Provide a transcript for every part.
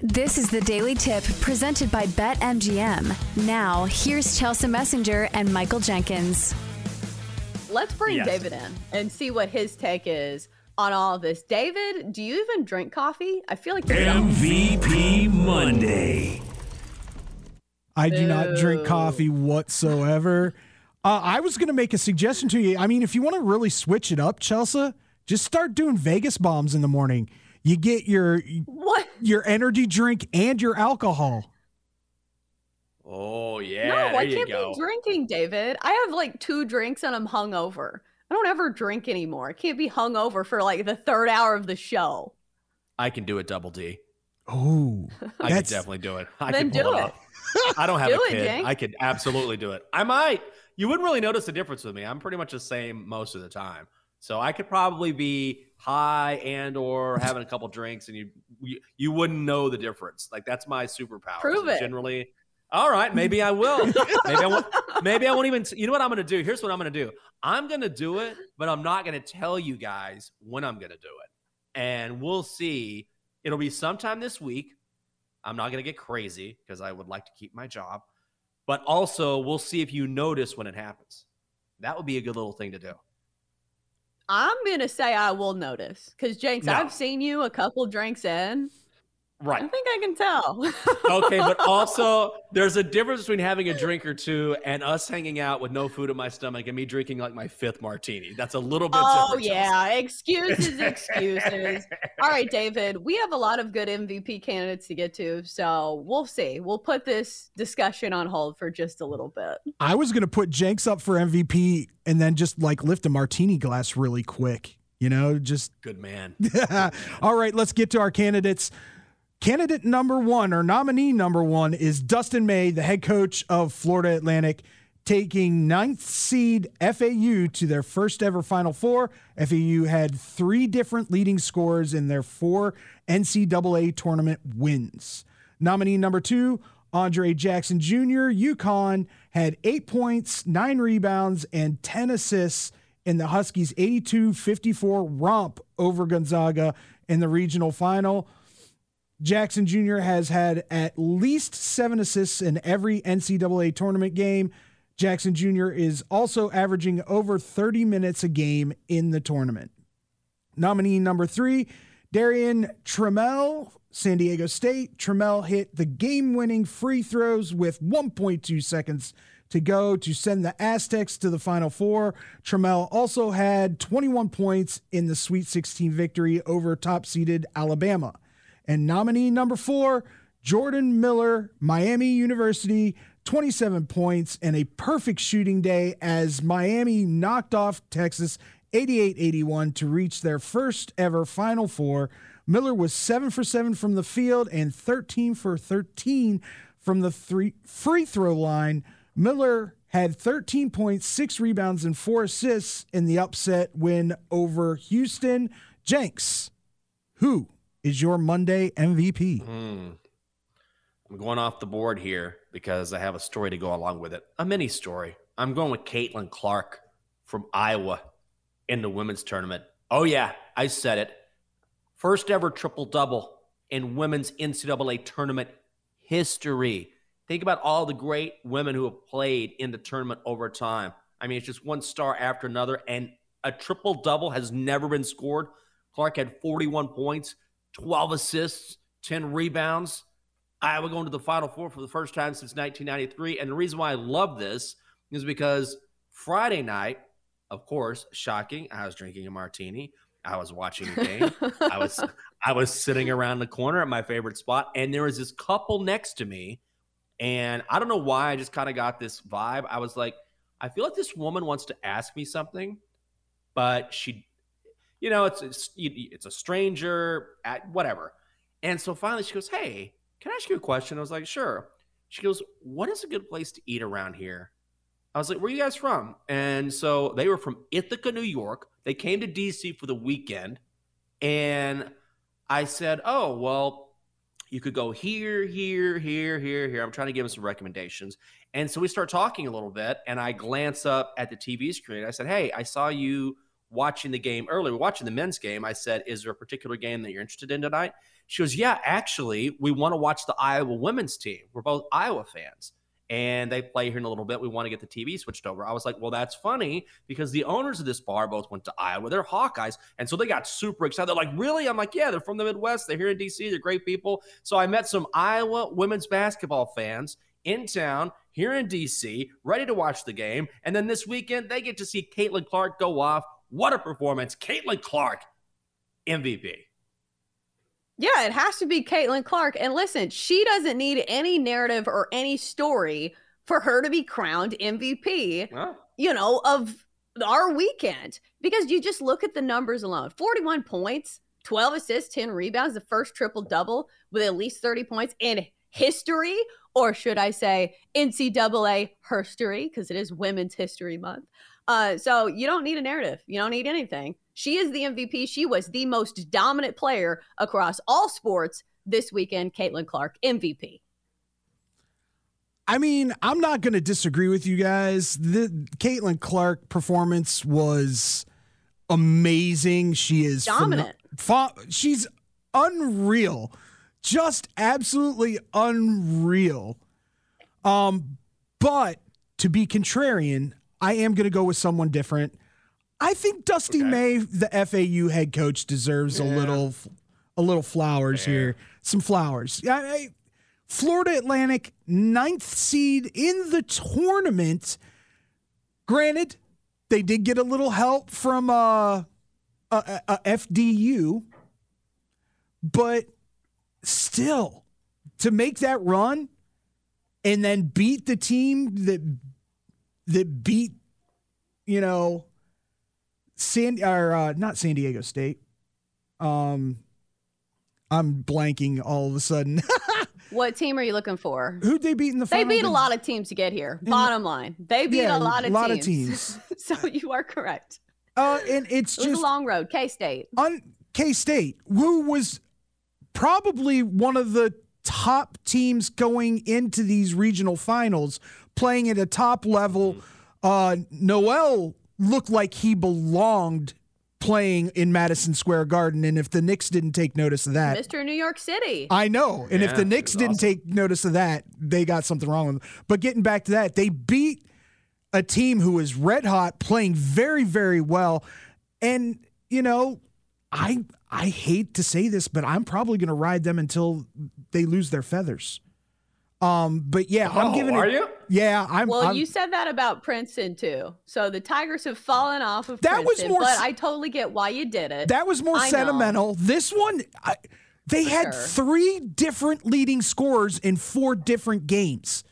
This is the Daily Tip presented by BetMGM. Now, here's Chelsa Messinger and Michael Jenkins. Let's bring Yes. David in and see what his take is on all of this. David, do you even drink coffee? I feel like you don't. MVP Monday. I do not drink coffee whatsoever. Uh, I was going to make a suggestion to you. I mean, if you want to really switch it up, Chelsa, just start doing Vegas bombs in the morning. You get your What? your energy drink and your alcohol. Oh yeah, no, there I can't go. be drinking, David. I have like two drinks and I'm hungover. I don't ever drink anymore. I can't be hungover for like the third hour of the show. I can do it double D. Oh, I That's- can definitely do it. I Then can pull do it it. I don't have Do a kid. Jake. I could absolutely do it. I might. You wouldn't really notice the difference with me. I'm pretty much the same most of the time. So I could probably be high and or having a couple drinks, and you you, you wouldn't know the difference. Like that's my superpower. Prove it. Generally, all right. Maybe I will. maybe I won't. Maybe I won't even. You know what I'm going to do? Here's what I'm going to do. I'm going to do it, but I'm not going to tell you guys when I'm going to do it, and we'll see. It'll be sometime this week. I'm not going to get crazy because I would like to keep my job, but also we'll see if you notice when it happens. That would be a good little thing to do. I'm gonna say I will notice because Jenks, No. I've seen you a couple drinks in. I think I can tell. Okay, but also there's a difference between having a drink or two and us hanging out with no food in my stomach and me drinking like my fifth martini. That's a little bit oh different. yeah, excuses, excuses. All right, David, we have a lot of good MVP candidates to get to, so we'll see. We'll put this discussion on hold for just a little bit. I was going to put Jenks up for MVP and then just like lift a martini glass really quick. You know, just Good man. All right, let's get to our candidates. Candidate number one or nominee number one is Dustin May, the head coach of Florida Atlantic, taking ninth seed FAU to their first ever Final Four. FAU had three different leading scores in their four NCAA tournament wins. Nominee number two, Andre Jackson Jr., UConn, had eight points, nine rebounds, and 10 assists in the Huskies' 82 54 romp over Gonzaga in the regional final. Jackson Jr. has had at least seven assists in every NCAA tournament game. Jackson Jr. is also averaging over 30 minutes a game in the tournament. Nominee number three, Darrion Trammell, San Diego State. Trammell hit the game winning free throws with 1.2 seconds to go to send the Aztecs to the Final Four. Trammell also had 21 points in the Sweet 16 victory over top seeded Alabama. And nominee number four, Jordan Miller, Miami University, 27 points and a perfect shooting day as Miami knocked off Texas 88 81 to reach their first ever Final Four. Miller was 7 for 7 from the field and 13 for 13 from the three free throw line. Miller had 13 points, 6 rebounds, and 4 assists in the upset win over Houston. Jenks, who is your Monday MVP? Hmm. I'm going off the board here because I have a story to go along with it. A mini story. I'm going with Caitlin Clark from Iowa in the women's tournament. Oh, yeah, I said it. First ever triple double in women's NCAA tournament history. Think about all the great women who have played in the tournament over time. I mean, it's just one star after another, and a triple double has never been scored. Clark had 41 points, 12 assists, 10 rebounds. Iowa going to the Final Four for the first time since 1993. And the reason why I love this is because Friday night, of course, shocking, I was drinking a martini. I was watching the game. I was I was sitting around the corner at my favorite spot, and there was this couple next to me, and I don't know why I just kind of got this vibe. I was like, I feel like this woman wants to ask me something, but she, you know, it's it's, it's a stranger at whatever, and so finally she goes, "Hey, can I ask you a question?" I was like, "Sure." She goes, "What is a good place to eat around here?" I was like, "Where are you guys from?" And so they were from Ithaca, New York. They came to DC for the weekend, and I said, "Oh, well, you could go here, here, here, here, here." I'm trying to give them some recommendations, and so we start talking a little bit, and I glance up at the TV screen. I said, "Hey, I saw you watching the game earlier, watching the men's game, I said, Is there a particular game that you're interested in tonight? She goes, Yeah, actually, we want to watch the Iowa women's team. We're both Iowa fans. And they play here in a little bit. We want to get the TV switched over. I was like, well, that's funny because the owners of this bar both went to Iowa. They're Hawkeyes. And so they got super excited. They're like, really? I'm like, yeah, they're from the Midwest. They're here in DC. They're great people. So I met some Iowa women's basketball fans in town here in DC, ready to watch the game. And then this weekend, they get to see Caitlin Clark go off. What a performance. Caitlin Clark, MVP. Yeah, it has to be Caitlin Clark. And listen, she doesn't need any narrative or any story for her to be crowned MVP, huh? you know, of our weekend. Because you just look at the numbers alone 41 points, 12 assists, 10 rebounds, the first triple double with at least 30 points in history, or should I say NCAA history, because it is Women's History Month. Uh, so you don't need a narrative. You don't need anything. She is the MVP. She was the most dominant player across all sports this weekend. Caitlin Clark, MVP. I mean, I'm not going to disagree with you guys. The Caitlin Clark performance was amazing. She is dominant. she's unreal. Just absolutely unreal. Um, but to be contrarian, I am going to go with someone different. I think Dusty okay. May, the FAU head coach, deserves yeah. a little, a little flowers Fair. here. Some flowers. Yeah, I, Florida Atlantic, ninth seed in the tournament. Granted, they did get a little help from uh, a, a FDU, but still, to make that run and then beat the team that that beat, you know, San or uh, not San Diego State. Um, I'm blanking all of a sudden. what team are you looking for? Who'd they beat in the? They beat a lot of teams to get here. Bottom line, they beat yeah, a lot of lot teams. Of teams. so you are correct. Uh, and it's it just a long road. K State. On K State, who was probably one of the top teams going into these regional finals, playing at a top level. Uh, Nowell looked like he belonged playing in Madison Square Garden. And if the Knicks didn't take notice of that, Mr. New York City. I know. And yeah, if the Knicks didn't awesome. take notice of that, they got something wrong with them. But getting back to that, they beat a team who is red hot, playing very, very well. And, you know, I I hate to say this, but I'm probably going to ride them until they lose their feathers. Um, but yeah, I'm oh, giving it. Are you? Yeah, I'm. Well, I'm, you said that about Princeton too. So the Tigers have fallen off of that Princeton, was more. But I totally get why you did it. That was more I sentimental. Know. This one, I, they For had sure. three different leading scorers in four different games.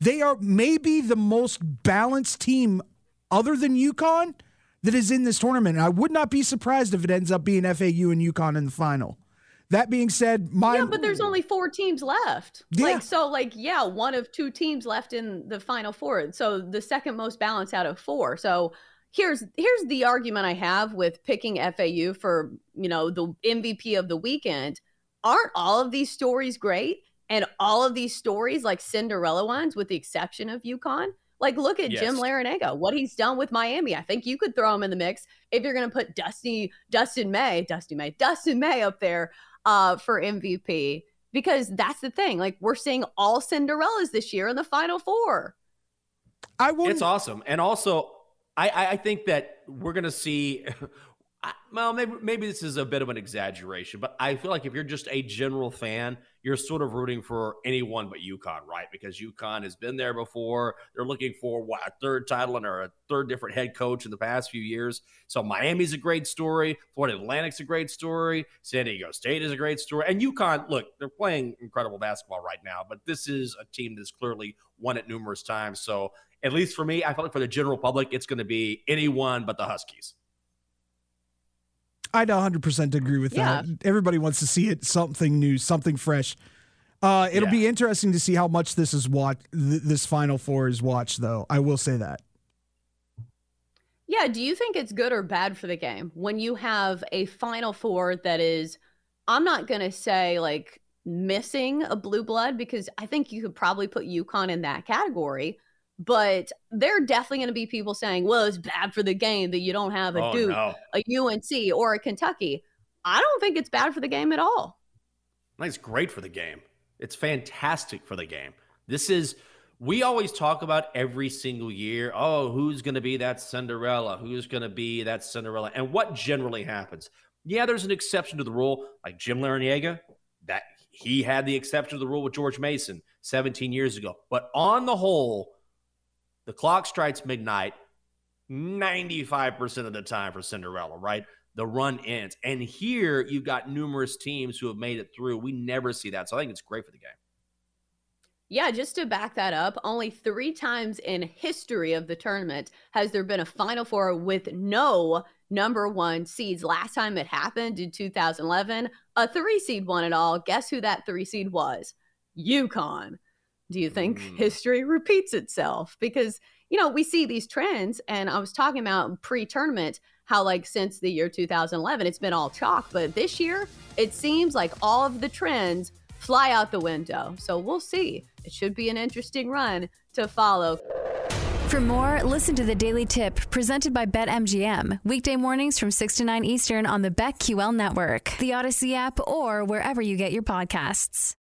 They are maybe the most balanced team, other than UConn, that is in this tournament. And I would not be surprised if it ends up being FAU and UConn in the final. That being said, my yeah, but there's only four teams left. Yeah. Like so, like yeah, one of two teams left in the final four. So the second most balanced out of four. So here's here's the argument I have with picking FAU for you know the MVP of the weekend. Aren't all of these stories great? And all of these stories like Cinderella ones, with the exception of UConn. Like, look at yes. Jim Larrañaga, what he's done with Miami. I think you could throw him in the mix if you're going to put Dusty, Dustin May, Dusty May, Dustin May up there uh, for MVP because that's the thing. Like we're seeing all Cinderellas this year in the Final Four. I will. It's awesome, and also I I think that we're gonna see. Well, maybe maybe this is a bit of an exaggeration, but I feel like if you're just a general fan, you're sort of rooting for anyone but UConn, right? Because UConn has been there before. They're looking for what a third title and or a third different head coach in the past few years. So Miami's a great story. Florida Atlantic's a great story. San Diego State is a great story. And UConn, look, they're playing incredible basketball right now, but this is a team that's clearly won it numerous times. So at least for me, I feel like for the general public, it's going to be anyone but the Huskies. I'd 100% agree with yeah. that. Everybody wants to see it, something new, something fresh. Uh, it'll yeah. be interesting to see how much this is watched. Th- this Final Four is watched, though. I will say that. Yeah. Do you think it's good or bad for the game when you have a Final Four that is, I'm not going to say like missing a blue blood because I think you could probably put UConn in that category, but there are definitely going to be people saying, well, it's bad for the game that you don't have a Oh, Duke, no. a UNC, or a Kentucky. I don't think it's bad for the game at all. It's great for the game. It's fantastic for the game. This is we always talk about every single year. Oh, who's going to be that Cinderella? Who's going to be that Cinderella? And what generally happens? Yeah, there's an exception to the rule, like Jim Larrañaga. That he had the exception to the rule with George Mason 17 years ago. But on the whole, the clock strikes midnight 95% of the time for Cinderella, right? The run ends. And here you've got numerous teams who have made it through. We never see that. So I think it's great for the game. Yeah, just to back that up, only three times in history of the tournament has there been a Final Four with no number one seeds. Last time it happened in 2011, a three seed won it all. Guess who that three seed was? UConn. Do you think Mm. history repeats itself? Because, you know, we see these trends, and I was talking about pre tournament how, like, since the year 2011, it's been all chalk. But this year, it seems like all of the trends fly out the window. So we'll see. It should be an interesting run to follow. For more, listen to the Daily Tip presented by BetMGM. Weekday mornings from 6 to 9 Eastern on the BetQL network, the Audacy app, or wherever you get your podcasts.